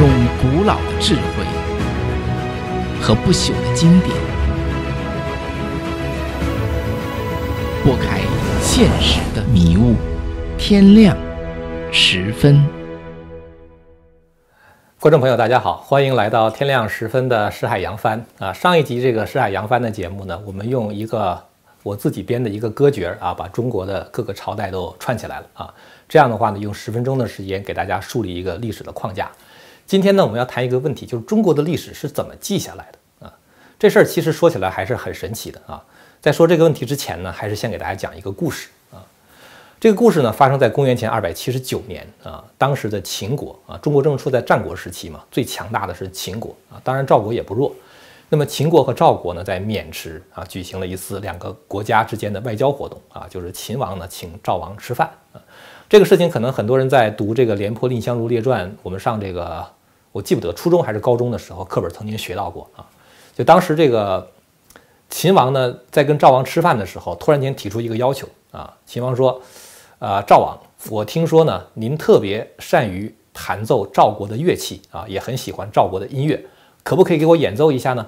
用古老的智慧和不朽的经典，拨开现实的迷雾。天亮十分，观众朋友，大家好，欢迎来到天亮十分的诗海扬帆啊！上一集这个诗海扬帆的节目呢，我们用一个我自己编的一个歌诀啊，把中国的各个朝代都串起来了啊。这样的话呢，用十分钟的时间给大家树立一个历史的框架。今天呢，我们要谈一个问题，就是中国的历史是怎么记下来的啊？这事儿其实说起来还是很神奇的啊。在说这个问题之前呢，还是先给大家讲一个故事啊。这个故事呢，发生在公元前二百七十九年啊，当时的秦国啊，中国正处在战国时期嘛，最强大的是秦国啊，当然赵国也不弱。那么秦国和赵国呢，在渑池啊，举行了一次两个国家之间的外交活动啊，就是秦王呢请赵王吃饭啊。这个事情可能很多人在读这个《廉颇蔺相如列传》，我们上这个我记不得初中还是高中的时候，课本曾经学到过啊。就当时这个秦王呢，在跟赵王吃饭的时候，突然间提出一个要求啊，秦王说。啊，赵王，我听说呢，您特别善于弹奏赵国的乐器啊，也很喜欢赵国的音乐，可不可以给我演奏一下呢？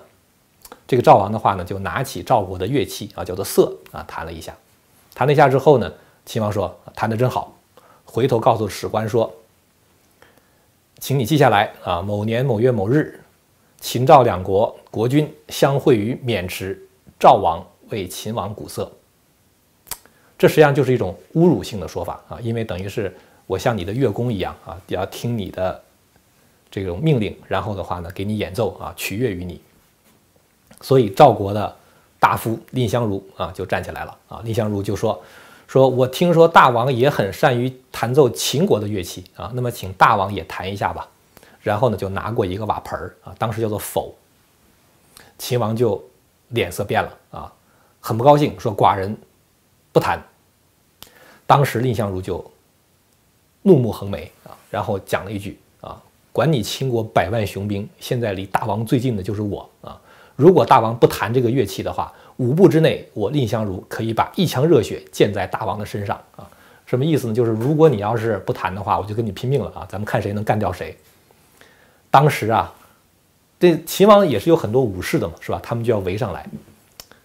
这个赵王的话呢，就拿起赵国的乐器啊，叫做瑟啊，弹了一下，弹了一下之后呢，秦王说弹得真好，回头告诉史官说，请你记下来啊，某年某月某日，秦赵两国国君相会于渑池，赵王为秦王鼓瑟。这实际上就是一种侮辱性的说法啊，因为等于是我像你的乐工一样啊，要听你的这种命令，然后的话呢，给你演奏啊，取悦于你。所以赵国的大夫蔺相如啊，就站起来了啊，蔺相如就说：“说我听说大王也很善于弹奏秦国的乐器啊，那么请大王也弹一下吧。”然后呢，就拿过一个瓦盆儿啊，当时叫做否。秦王就脸色变了啊，很不高兴，说：“寡人不弹。”当时蔺相如就怒目横眉啊，然后讲了一句啊：“管你秦国百万雄兵，现在离大王最近的就是我啊！如果大王不弹这个乐器的话，五步之内，我蔺相如可以把一腔热血溅在大王的身上啊！什么意思呢？就是如果你要是不弹的话，我就跟你拼命了啊！咱们看谁能干掉谁。当时啊，这秦王也是有很多武士的嘛，是吧？他们就要围上来。”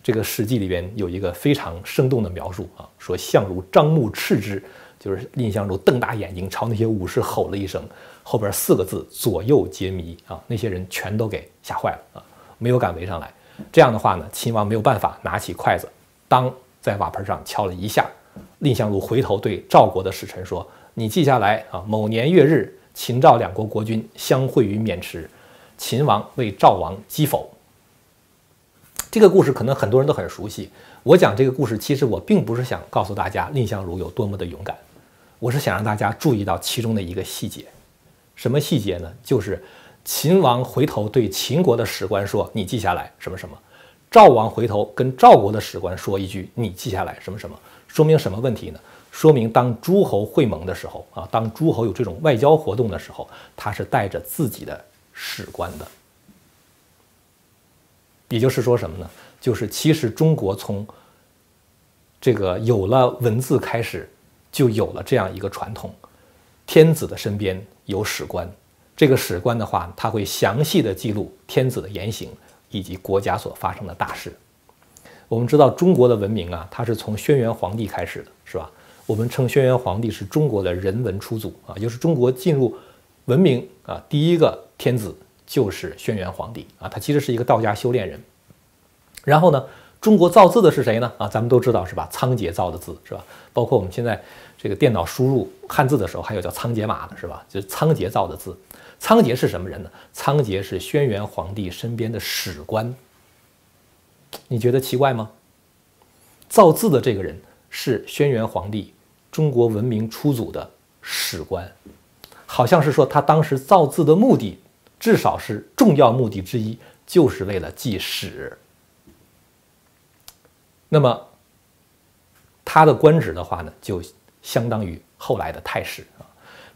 这个《史记》里边有一个非常生动的描述啊，说相如张目斥之，就是蔺相如瞪大眼睛朝那些武士吼了一声，后边四个字左右皆迷啊，那些人全都给吓坏了啊，没有敢围上来。这样的话呢，秦王没有办法，拿起筷子，当在瓦盆上敲了一下。蔺相如回头对赵国的使臣说：“你记下来啊，某年月日，秦赵两国国君相会于渑池，秦王为赵王击否。”这个故事可能很多人都很熟悉。我讲这个故事，其实我并不是想告诉大家蔺相如有多么的勇敢，我是想让大家注意到其中的一个细节。什么细节呢？就是秦王回头对秦国的史官说：“你记下来什么什么。”赵王回头跟赵国的史官说一句：“你记下来什么什么。”说明什么问题呢？说明当诸侯会盟的时候啊，当诸侯有这种外交活动的时候，他是带着自己的史官的。也就是说什么呢？就是其实中国从这个有了文字开始，就有了这样一个传统：天子的身边有史官，这个史官的话，他会详细的记录天子的言行以及国家所发生的大事。我们知道中国的文明啊，它是从轩辕皇帝开始的，是吧？我们称轩辕皇帝是中国的人文初祖啊，就是中国进入文明啊第一个天子。就是轩辕皇帝啊，他其实是一个道家修炼人。然后呢，中国造字的是谁呢？啊，咱们都知道是吧？仓颉造的字是吧？包括我们现在这个电脑输入汉字的时候，还有叫仓颉码的是吧？就是仓颉造的字。仓颉是什么人呢？仓颉是轩辕皇帝身边的史官。你觉得奇怪吗？造字的这个人是轩辕皇帝中国文明初祖的史官，好像是说他当时造字的目的。至少是重要目的之一，就是为了记史。那么，他的官职的话呢，就相当于后来的太史。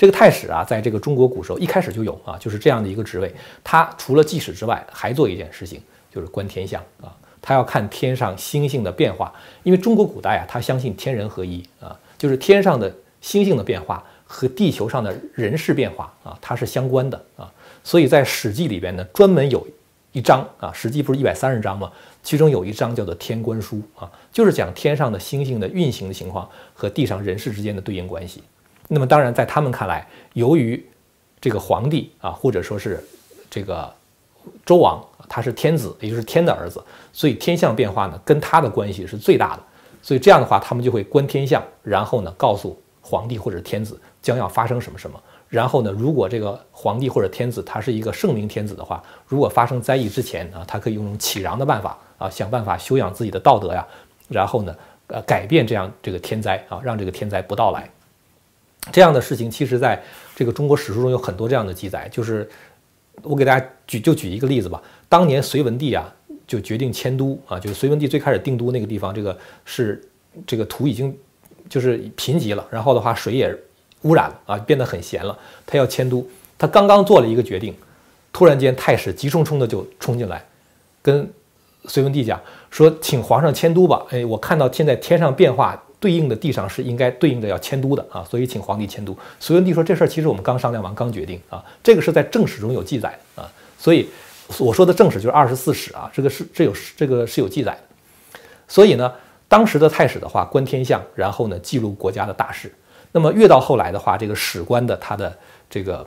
这个太史啊，在这个中国古时候一开始就有啊，就是这样的一个职位。他除了记史之外，还做一件事情，就是观天象啊。他要看天上星星的变化，因为中国古代啊，他相信天人合一啊，就是天上的星星的变化和地球上的人事变化啊，它是相关的啊。所以在《史记》里边呢，专门有一章啊，《史记》不是一百三十章吗？其中有一章叫做《天官书》啊，就是讲天上的星星的运行的情况和地上人事之间的对应关系。那么当然，在他们看来，由于这个皇帝啊，或者说是这个周王，他是天子，也就是天的儿子，所以天象变化呢，跟他的关系是最大的。所以这样的话，他们就会观天象，然后呢，告诉皇帝或者天子将要发生什么什么。然后呢，如果这个皇帝或者天子他是一个圣明天子的话，如果发生灾异之前啊，他可以用启禳的办法啊，想办法修养自己的道德呀，然后呢，呃，改变这样这个天灾啊，让这个天灾不到来。这样的事情，其实在这个中国史书中有很多这样的记载。就是我给大家举就举一个例子吧，当年隋文帝啊。就决定迁都啊，就是隋文帝最开始定都那个地方，这个是这个土已经就是贫瘠了，然后的话水也污染了啊，变得很咸了。他要迁都，他刚刚做了一个决定，突然间太史急冲冲的就冲进来，跟隋文帝讲说，请皇上迁都吧。哎，我看到现在天上变化对应的地上是应该对应的要迁都的啊，所以请皇帝迁都。隋文帝说这事儿其实我们刚商量完，刚决定啊，这个是在正史中有记载啊，所以。我说的正史就是二十四史啊，这个是这有这个是有记载的。所以呢，当时的太史的话，观天象，然后呢记录国家的大事。那么越到后来的话，这个史官的他的这个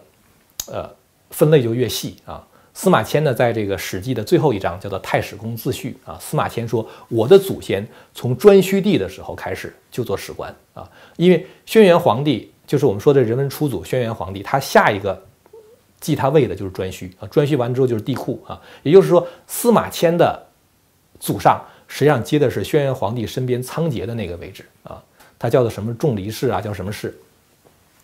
呃分类就越细啊。司马迁呢，在这个《史记》的最后一章叫做《太史公自序》啊，司马迁说：“我的祖先从颛顼帝的时候开始就做史官啊，因为轩辕皇帝就是我们说的人文初祖轩辕皇帝，他下一个。”继他位的就是颛顼啊，颛顼完之后就是帝喾啊，也就是说司马迁的祖上实际上接的是轩辕皇帝身边仓颉的那个位置啊，他叫做什么仲离氏啊，叫什么氏，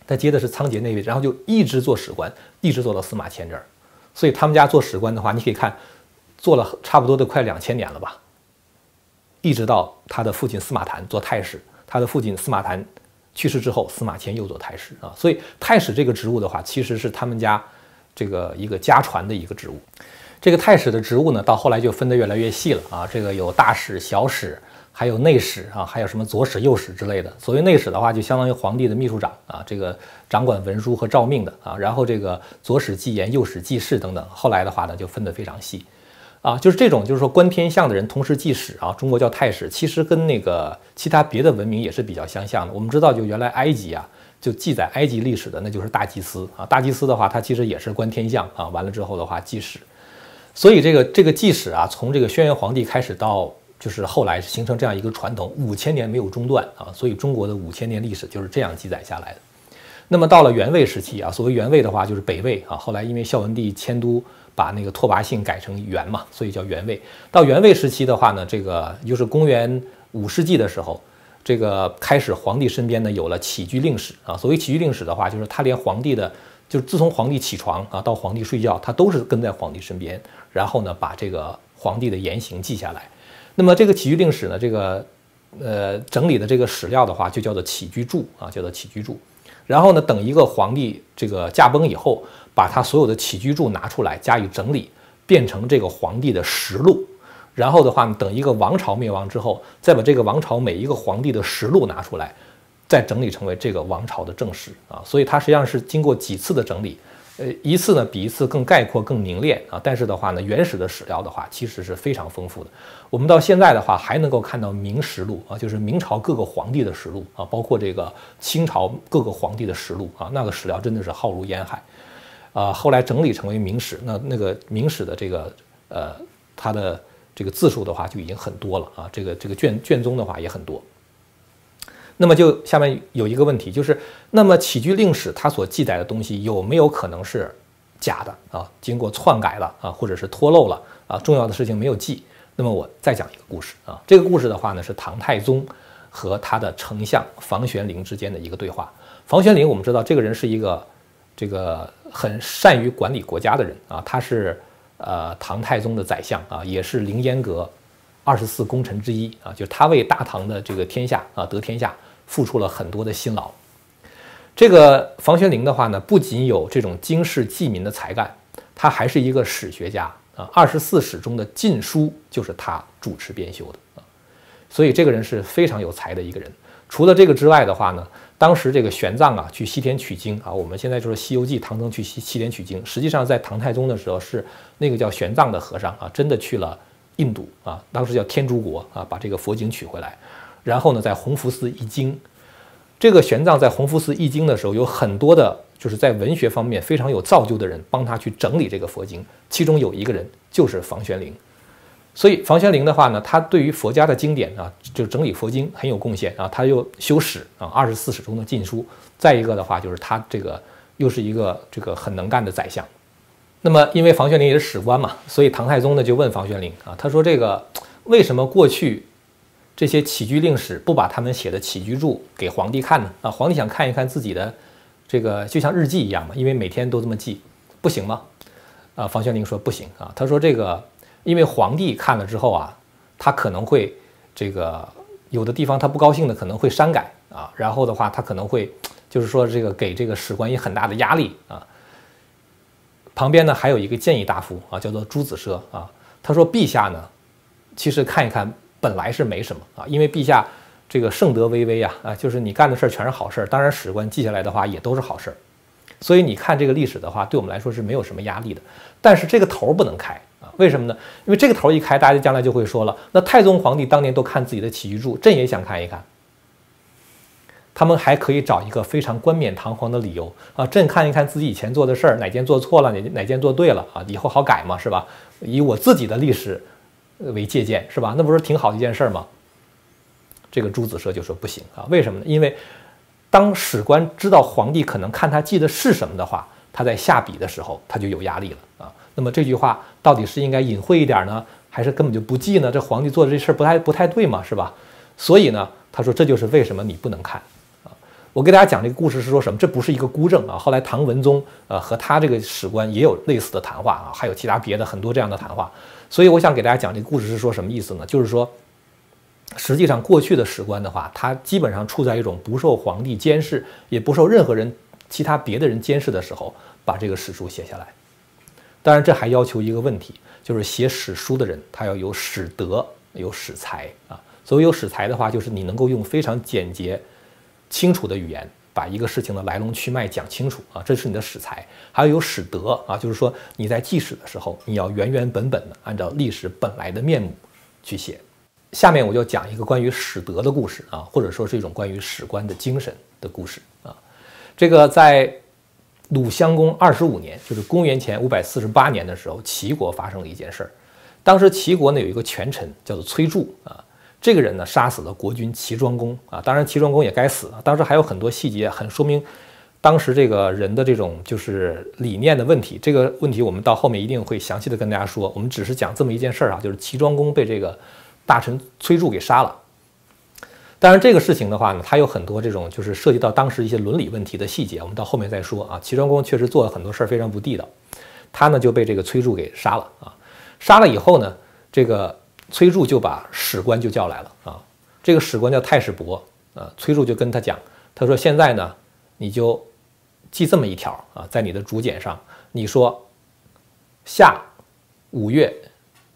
他接的是仓颉那位，然后就一直做史官，一直做到司马迁这儿，所以他们家做史官的话，你可以看做了差不多都快两千年了吧，一直到他的父亲司马谈做太史，他的父亲司马谈去世之后，司马迁又做太史啊，所以太史这个职务的话，其实是他们家。这个一个家传的一个职务，这个太史的职务呢，到后来就分得越来越细了啊。这个有大史、小史，还有内史啊，还有什么左史、右史之类的。所谓内史的话，就相当于皇帝的秘书长啊，这个掌管文书和诏命的啊。然后这个左史记言，右史记事等等。后来的话呢，就分得非常细啊，就是这种就是说观天象的人同时记史啊。中国叫太史，其实跟那个其他别的文明也是比较相像的。我们知道，就原来埃及啊。就记载埃及历史的，那就是大祭司啊。大祭司的话，他其实也是观天象啊。完了之后的话，记史。所以这个这个记史啊，从这个轩辕皇帝开始到就是后来形成这样一个传统，五千年没有中断啊。所以中国的五千年历史就是这样记载下来的。那么到了元魏时期啊，所谓元魏的话就是北魏啊。后来因为孝文帝迁都，把那个拓跋姓改成元嘛，所以叫元魏。到元魏时期的话呢，这个就是公元五世纪的时候。这个开始，皇帝身边呢有了起居令史啊。所谓起居令史的话，就是他连皇帝的，就是自从皇帝起床啊到皇帝睡觉，他都是跟在皇帝身边，然后呢把这个皇帝的言行记下来。那么这个起居令史呢，这个呃整理的这个史料的话，就叫做起居注啊，叫做起居注。然后呢，等一个皇帝这个驾崩以后，把他所有的起居注拿出来加以整理，变成这个皇帝的实录。然后的话，等一个王朝灭亡之后，再把这个王朝每一个皇帝的实录拿出来，再整理成为这个王朝的正史啊。所以它实际上是经过几次的整理，呃，一次呢比一次更概括、更凝练啊。但是的话呢，原始的史料的话，其实是非常丰富的。我们到现在的话，还能够看到明实录啊，就是明朝各个皇帝的实录啊，包括这个清朝各个皇帝的实录啊，那个史料真的是浩如烟海啊。后来整理成为明史，那那个明史的这个呃，它的。这个字数的话就已经很多了啊，这个这个卷卷宗的话也很多。那么就下面有一个问题，就是那么起居令史它所记载的东西有没有可能是假的啊？经过篡改了啊，或者是脱漏了啊？重要的事情没有记。那么我再讲一个故事啊，这个故事的话呢是唐太宗和他的丞相房玄龄之间的一个对话。房玄龄我们知道这个人是一个这个很善于管理国家的人啊，他是。呃，唐太宗的宰相啊，也是凌烟阁二十四功臣之一啊，就是他为大唐的这个天下啊得天下付出了很多的辛劳。这个房玄龄的话呢，不仅有这种经世济民的才干，他还是一个史学家啊。二十四史中的《晋书》就是他主持编修的啊，所以这个人是非常有才的一个人。除了这个之外的话呢，当时这个玄奘啊去西天取经啊，我们现在就是《西游记》，唐僧去西西天取经。实际上在唐太宗的时候，是那个叫玄奘的和尚啊，真的去了印度啊，当时叫天竺国啊，把这个佛经取回来，然后呢，在弘福寺译经。这个玄奘在弘福寺译经的时候，有很多的，就是在文学方面非常有造就的人帮他去整理这个佛经，其中有一个人就是房玄龄。所以房玄龄的话呢，他对于佛家的经典啊，就整理佛经很有贡献啊。他又修史啊，二十四史中的禁书。再一个的话，就是他这个又是一个这个很能干的宰相。那么因为房玄龄也是史官嘛，所以唐太宗呢就问房玄龄啊，他说这个为什么过去这些起居令史不把他们写的起居注给皇帝看呢？啊，皇帝想看一看自己的这个就像日记一样嘛，因为每天都这么记，不行吗？啊，房玄龄说不行啊，他说这个。因为皇帝看了之后啊，他可能会这个有的地方他不高兴的可能会删改啊，然后的话他可能会就是说这个给这个史官以很大的压力啊。旁边呢还有一个谏议大夫啊，叫做朱子奢啊，他说陛下呢其实看一看本来是没什么啊，因为陛下这个圣德巍巍啊啊，就是你干的事儿全是好事儿，当然史官记下来的话也都是好事儿，所以你看这个历史的话，对我们来说是没有什么压力的，但是这个头儿不能开啊。为什么呢？因为这个头一开，大家将来就会说了，那太宗皇帝当年都看自己的起居注，朕也想看一看。他们还可以找一个非常冠冕堂皇的理由啊，朕看一看自己以前做的事儿，哪件做错了，哪哪件做对了啊，以后好改嘛，是吧？以我自己的历史为借鉴，是吧？那不是挺好的一件事儿吗？这个朱子奢就说不行啊，为什么呢？因为当史官知道皇帝可能看他记的是什么的话，他在下笔的时候他就有压力了啊。那么这句话到底是应该隐晦一点呢，还是根本就不记呢？这皇帝做的这事儿不太不太对嘛，是吧？所以呢，他说这就是为什么你不能看啊。我给大家讲这个故事是说什么？这不是一个孤证啊。后来唐文宗呃和他这个史官也有类似的谈话啊，还有其他别的很多这样的谈话。所以我想给大家讲这个故事是说什么意思呢？就是说，实际上过去的史官的话，他基本上处在一种不受皇帝监视，也不受任何人其他别的人监视的时候，把这个史书写下来。当然，这还要求一个问题，就是写史书的人他要有史德、有史才啊。所谓有史才的话，就是你能够用非常简洁、清楚的语言把一个事情的来龙去脉讲清楚啊，这是你的史才。还要有史德啊，就是说你在记史的时候，你要原原本本的按照历史本来的面目去写。下面我就讲一个关于史德的故事啊，或者说是一种关于史官的精神的故事啊。这个在。鲁襄公二十五年，就是公元前五百四十八年的时候，齐国发生了一件事儿。当时齐国呢有一个权臣叫做崔杼啊，这个人呢杀死了国君齐庄公啊，当然齐庄公也该死啊。当时还有很多细节，很说明当时这个人的这种就是理念的问题。这个问题我们到后面一定会详细的跟大家说。我们只是讲这么一件事儿啊，就是齐庄公被这个大臣崔杼给杀了。当然，这个事情的话呢，它有很多这种就是涉及到当时一些伦理问题的细节，我们到后面再说啊。齐庄公确实做了很多事儿，非常不地道，他呢就被这个崔杼给杀了啊。杀了以后呢，这个崔杼就把史官就叫来了啊。这个史官叫太史伯啊。崔杼就跟他讲，他说现在呢，你就记这么一条啊，在你的竹简上，你说夏五月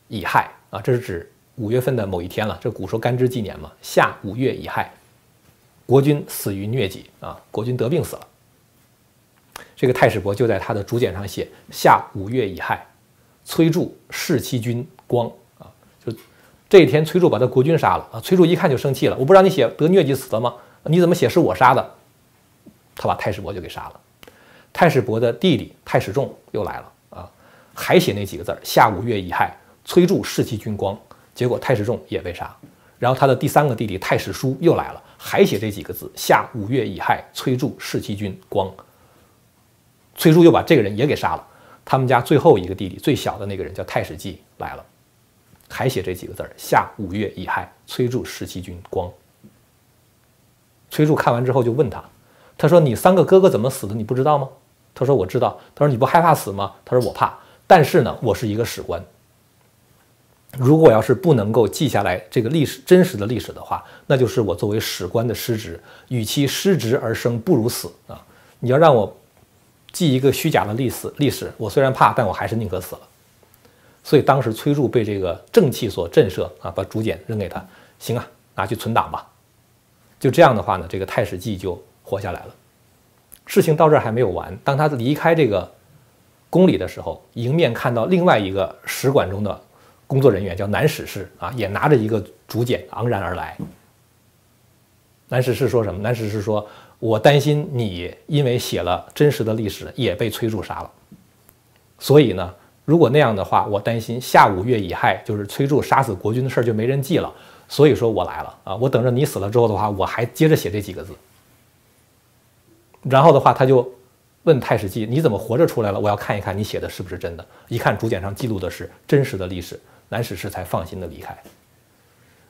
乙亥啊，这是指。五月份的某一天了，这古说干支纪年嘛，夏五月乙亥，国君死于疟疾啊，国君得病死了。这个太史伯就在他的竹简上写夏五月乙亥，崔杼弑其君光，这一天崔杼把他国君杀了啊。崔杼一看就生气了，我不让你写得疟疾死了吗？你怎么写是我杀的？他把太史伯就给杀了。太史伯的弟弟太史仲又来了啊，还写那几个字儿：夏五月乙亥，崔杼弑其君光。结果太史仲也被杀，然后他的第三个弟弟太史叔又来了，还写这几个字：夏五月乙亥，崔杼弑其君光。崔杼又把这个人也给杀了。他们家最后一个弟弟，最小的那个人叫太史季来了，还写这几个字：夏五月乙亥，崔杼十七军光。崔杼看完之后就问他，他说：“你三个哥哥怎么死的？你不知道吗？”他说：“我知道。”他说：“你不害怕死吗？”他说：“我怕，但是呢，我是一个史官。”如果要是不能够记下来这个历史真实的历史的话，那就是我作为史官的失职。与其失职而生，不如死啊！你要让我记一个虚假的历史，历史我虽然怕，但我还是宁可死了。所以当时崔杼被这个正气所震慑啊，把竹简扔给他，行啊，拿去存档吧。就这样的话呢，这个太史记就活下来了。事情到这儿还没有完，当他离开这个宫里的时候，迎面看到另外一个使馆中的工作人员，叫南史士啊，也拿着一个竹简昂然而来。南史士说什么？南史士说：“我担心你因为写了真实的历史，也被崔杼杀了。所以呢，如果那样的话，我担心下五月乙亥，就是崔杼杀死国君的事儿就没人记了。所以说我来了啊！我等着你死了之后的话，我还接着写这几个字。”然后的话，他就问太史记：“你怎么活着出来了？我要看一看你写的是不是真的。”一看竹简上记录的是真实的历史，南史氏才放心的离开。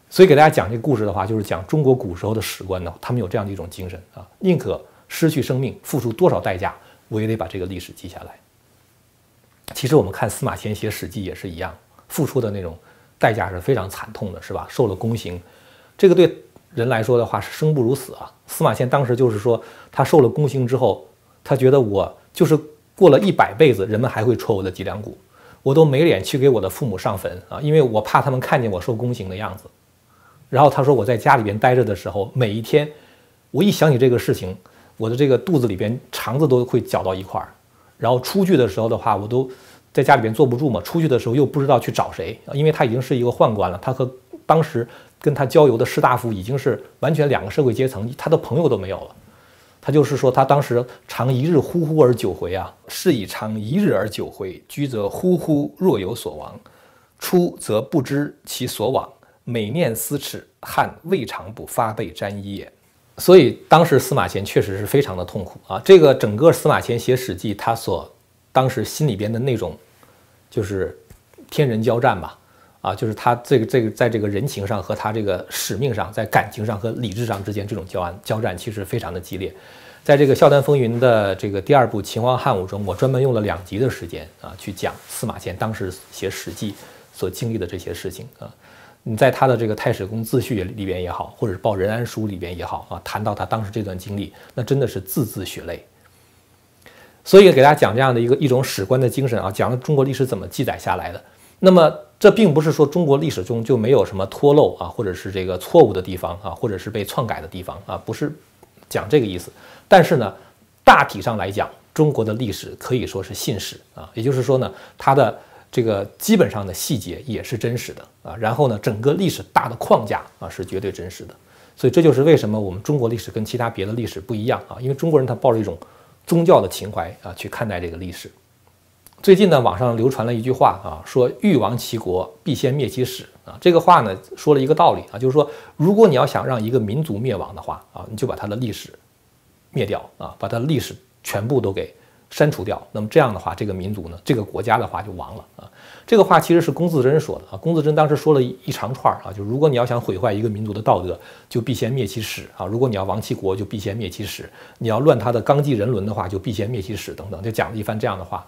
所以给大家讲这个故事的话，就是讲中国古时候的史官呢，他们有这样的一种精神啊，宁可失去生命，付出多少代价，我也得把这个历史记下来。其实我们看司马迁写《史记》也是一样，付出的那种代价是非常惨痛的，是吧？受了宫刑，这个对。人来说的话是生不如死啊！司马迁当时就是说，他受了宫刑之后，他觉得我就是过了一百辈子，人们还会戳我的脊梁骨，我都没脸去给我的父母上坟啊，因为我怕他们看见我受宫刑的样子。然后他说，我在家里边待着的时候，每一天，我一想起这个事情，我的这个肚子里边肠子都会绞到一块儿。然后出去的时候的话，我都在家里边坐不住嘛，出去的时候又不知道去找谁，因为他已经是一个宦官了，他和当时。跟他交游的士大夫已经是完全两个社会阶层，他的朋友都没有了。他就是说，他当时常一日呼呼而久回啊，是以常一日而久回，居则呼呼若有所亡，出则不知其所往，每念思耻，汗未尝不发背沾衣也。所以当时司马迁确实是非常的痛苦啊。这个整个司马迁写《史记》，他所当时心里边的那种，就是天人交战吧。啊，就是他这个这个在这个人情上和他这个使命上，在感情上和理智上之间这种交战交战，其实非常的激烈。在这个《笑谈风云》的这个第二部《秦皇汉武》中，我专门用了两集的时间啊，去讲司马迁当时写《史记》所经历的这些事情啊。你在他的这个《太史公自序》里边也好，或者是《报任安书》里边也好啊，谈到他当时这段经历，那真的是字字血泪。所以给大家讲这样的一个一种史官的精神啊，讲了中国历史怎么记载下来的。那么。这并不是说中国历史中就没有什么脱漏啊，或者是这个错误的地方啊，或者是被篡改的地方啊，不是讲这个意思。但是呢，大体上来讲，中国的历史可以说是信史啊，也就是说呢，它的这个基本上的细节也是真实的啊。然后呢，整个历史大的框架啊是绝对真实的。所以这就是为什么我们中国历史跟其他别的历史不一样啊，因为中国人他抱着一种宗教的情怀啊去看待这个历史。最近呢，网上流传了一句话啊，说欲亡其国，必先灭其史啊。这个话呢，说了一个道理啊，就是说，如果你要想让一个民族灭亡的话啊，你就把它的历史灭掉啊，把它的历史全部都给删除掉。那么这样的话，这个民族呢，这个国家的话就亡了啊。这个话其实是龚自珍说的啊。龚自珍当时说了一长串啊，就如果你要想毁坏一个民族的道德，就必先灭其史啊；如果你要亡其国，就必先灭其史；你要乱他的纲纪人伦的话，就必先灭其史等等，就讲了一番这样的话。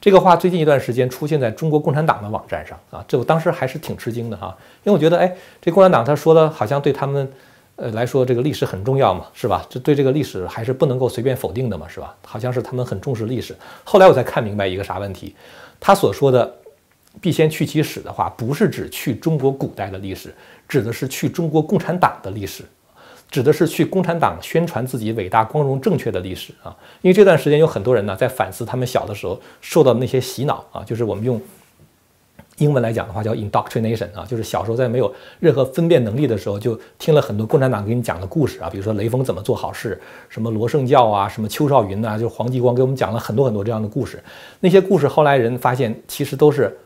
这个话最近一段时间出现在中国共产党的网站上啊，这我当时还是挺吃惊的哈，因为我觉得，哎，这共产党他说的好像对他们，呃来说这个历史很重要嘛，是吧？这对这个历史还是不能够随便否定的嘛，是吧？好像是他们很重视历史。后来我才看明白一个啥问题，他所说的“必先去其史”的话，不是指去中国古代的历史，指的是去中国共产党的历史。指的是去共产党宣传自己伟大、光荣、正确的历史啊！因为这段时间有很多人呢在反思他们小的时候受到的那些洗脑啊，就是我们用英文来讲的话叫 indoctrination 啊，就是小时候在没有任何分辨能力的时候就听了很多共产党给你讲的故事啊，比如说雷锋怎么做好事，什么罗盛教啊，什么邱少云呐，就是黄继光给我们讲了很多很多这样的故事。那些故事后来人发现其实都是。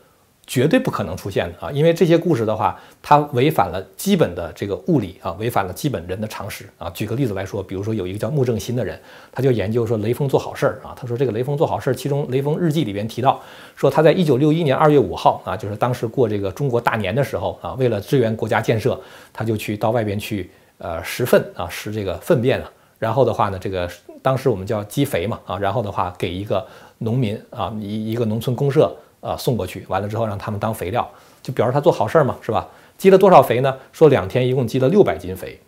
绝对不可能出现的啊！因为这些故事的话，它违反了基本的这个物理啊，违反了基本人的常识啊。举个例子来说，比如说有一个叫穆正新的人，他就研究说雷锋做好事儿啊。他说这个雷锋做好事儿，其中雷锋日记里边提到说他在一九六一年二月五号啊，就是当时过这个中国大年的时候啊，为了支援国家建设，他就去到外边去呃拾粪啊，拾这个粪便啊。然后的话呢，这个当时我们叫积肥嘛啊，然后的话给一个农民啊一一个农村公社。啊，送过去完了之后，让他们当肥料，就表示他做好事儿嘛，是吧？积了多少肥呢？说两天一共积了六百斤肥。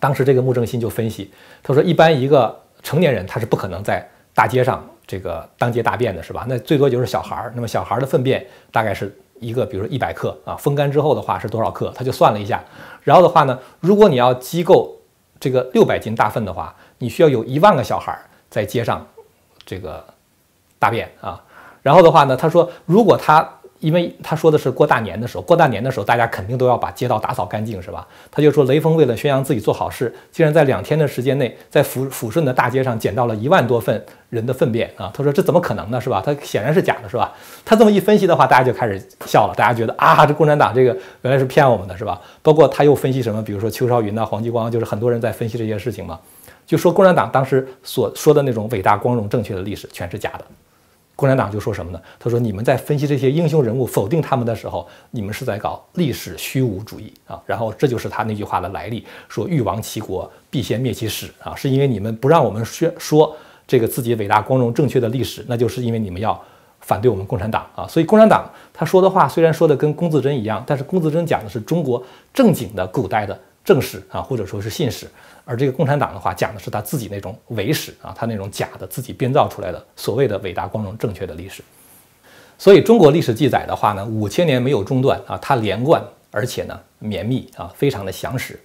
当时这个穆正新就分析，他说一般一个成年人他是不可能在大街上这个当街大便的，是吧？那最多就是小孩儿。那么小孩儿的粪便大概是一个，比如说一百克啊，风干之后的话是多少克？他就算了一下。然后的话呢，如果你要积够。这个六百斤大粪的话，你需要有一万个小孩在街上这个大便啊。然后的话呢，他说，如果他因为他说的是过大年的时候，过大年的时候，大家肯定都要把街道打扫干净，是吧？他就说雷锋为了宣扬自己做好事，竟然在两天的时间内，在抚抚顺的大街上捡到了一万多份人的粪便啊！他说这怎么可能呢，是吧？他显然是假的，是吧？他这么一分析的话，大家就开始笑了，大家觉得啊，这共产党这个原来是骗我们的，是吧？包括他又分析什么，比如说邱少云呐、黄继光，就是很多人在分析这些事情嘛，就说共产党当时所说的那种伟大、光荣、正确的历史全是假的。共产党就说什么呢？他说：“你们在分析这些英雄人物、否定他们的时候，你们是在搞历史虚无主义啊！然后这就是他那句话的来历，说‘欲亡其国，必先灭其史’啊，是因为你们不让我们说说这个自己伟大、光荣、正确的历史，那就是因为你们要反对我们共产党啊！所以共产党他说的话虽然说的跟龚自珍一样，但是龚自珍讲的是中国正经的古代的正史啊，或者说是信史。”而这个共产党的话，讲的是他自己那种伪史啊，他那种假的自己编造出来的所谓的伟大、光荣、正确的历史。所以中国历史记载的话呢，五千年没有中断啊，它连贯而且呢绵密啊，非常的详实。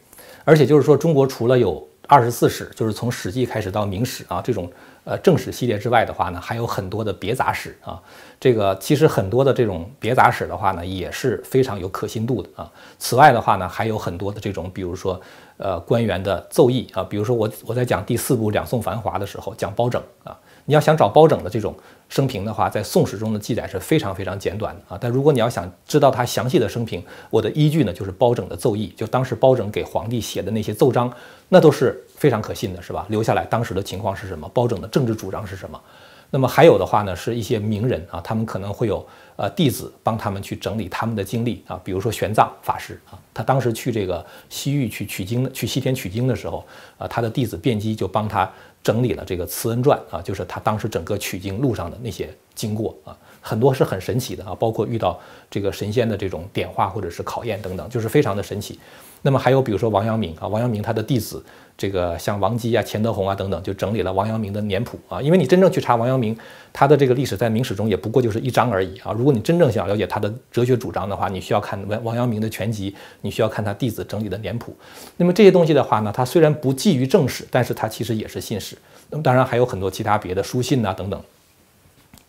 而且就是说，中国除了有二十四史，就是从《史记》开始到《明史》啊这种呃正史系列之外的话呢，还有很多的别杂史啊。这个其实很多的这种别杂史的话呢，也是非常有可信度的啊。此外的话呢，还有很多的这种，比如说。呃，官员的奏议啊，比如说我我在讲第四部《两宋繁华》的时候，讲包拯啊，你要想找包拯的这种生平的话，在《宋史》中的记载是非常非常简短的啊。但如果你要想知道他详细的生平，我的依据呢就是包拯的奏议，就当时包拯给皇帝写的那些奏章，那都是非常可信的，是吧？留下来当时的情况是什么？包拯的政治主张是什么？那么还有的话呢，是一些名人啊，他们可能会有呃弟子帮他们去整理他们的经历啊，比如说玄奘法师啊，他当时去这个西域去取经，去西天取经的时候啊，他的弟子辩机就帮他整理了这个《慈恩传》啊，就是他当时整个取经路上的那些经过啊，很多是很神奇的啊，包括遇到这个神仙的这种点化或者是考验等等，就是非常的神奇。那么还有比如说王阳明啊，王阳明他的弟子。这个像王基啊、钱德洪啊等等，就整理了王阳明的年谱啊。因为你真正去查王阳明，他的这个历史在明史中也不过就是一章而已啊。如果你真正想了解他的哲学主张的话，你需要看王王阳明的全集，你需要看他弟子整理的年谱。那么这些东西的话呢，它虽然不记于正史，但是它其实也是信史。那么当然还有很多其他别的书信呐等等，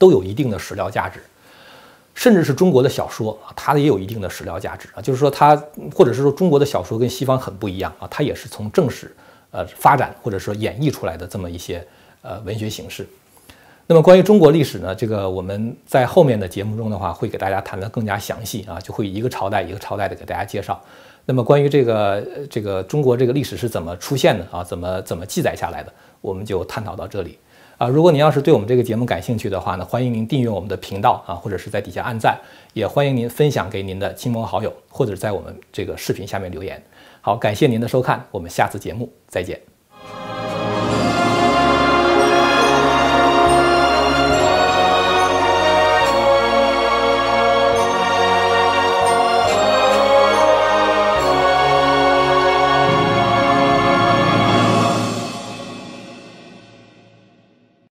都有一定的史料价值。甚至是中国的小说啊，它也有一定的史料价值啊。就是说它，或者是说中国的小说跟西方很不一样啊，它也是从正史。呃，发展或者说演绎出来的这么一些呃文学形式。那么关于中国历史呢，这个我们在后面的节目中的话，会给大家谈得更加详细啊，就会一个朝代一个朝代的给大家介绍。那么关于这个这个中国这个历史是怎么出现的啊，怎么怎么记载下来的，我们就探讨到这里啊。如果您要是对我们这个节目感兴趣的话呢，欢迎您订阅我们的频道啊，或者是在底下按赞，也欢迎您分享给您的亲朋好友，或者在我们这个视频下面留言。好，感谢您的收看，我们下次节目再见。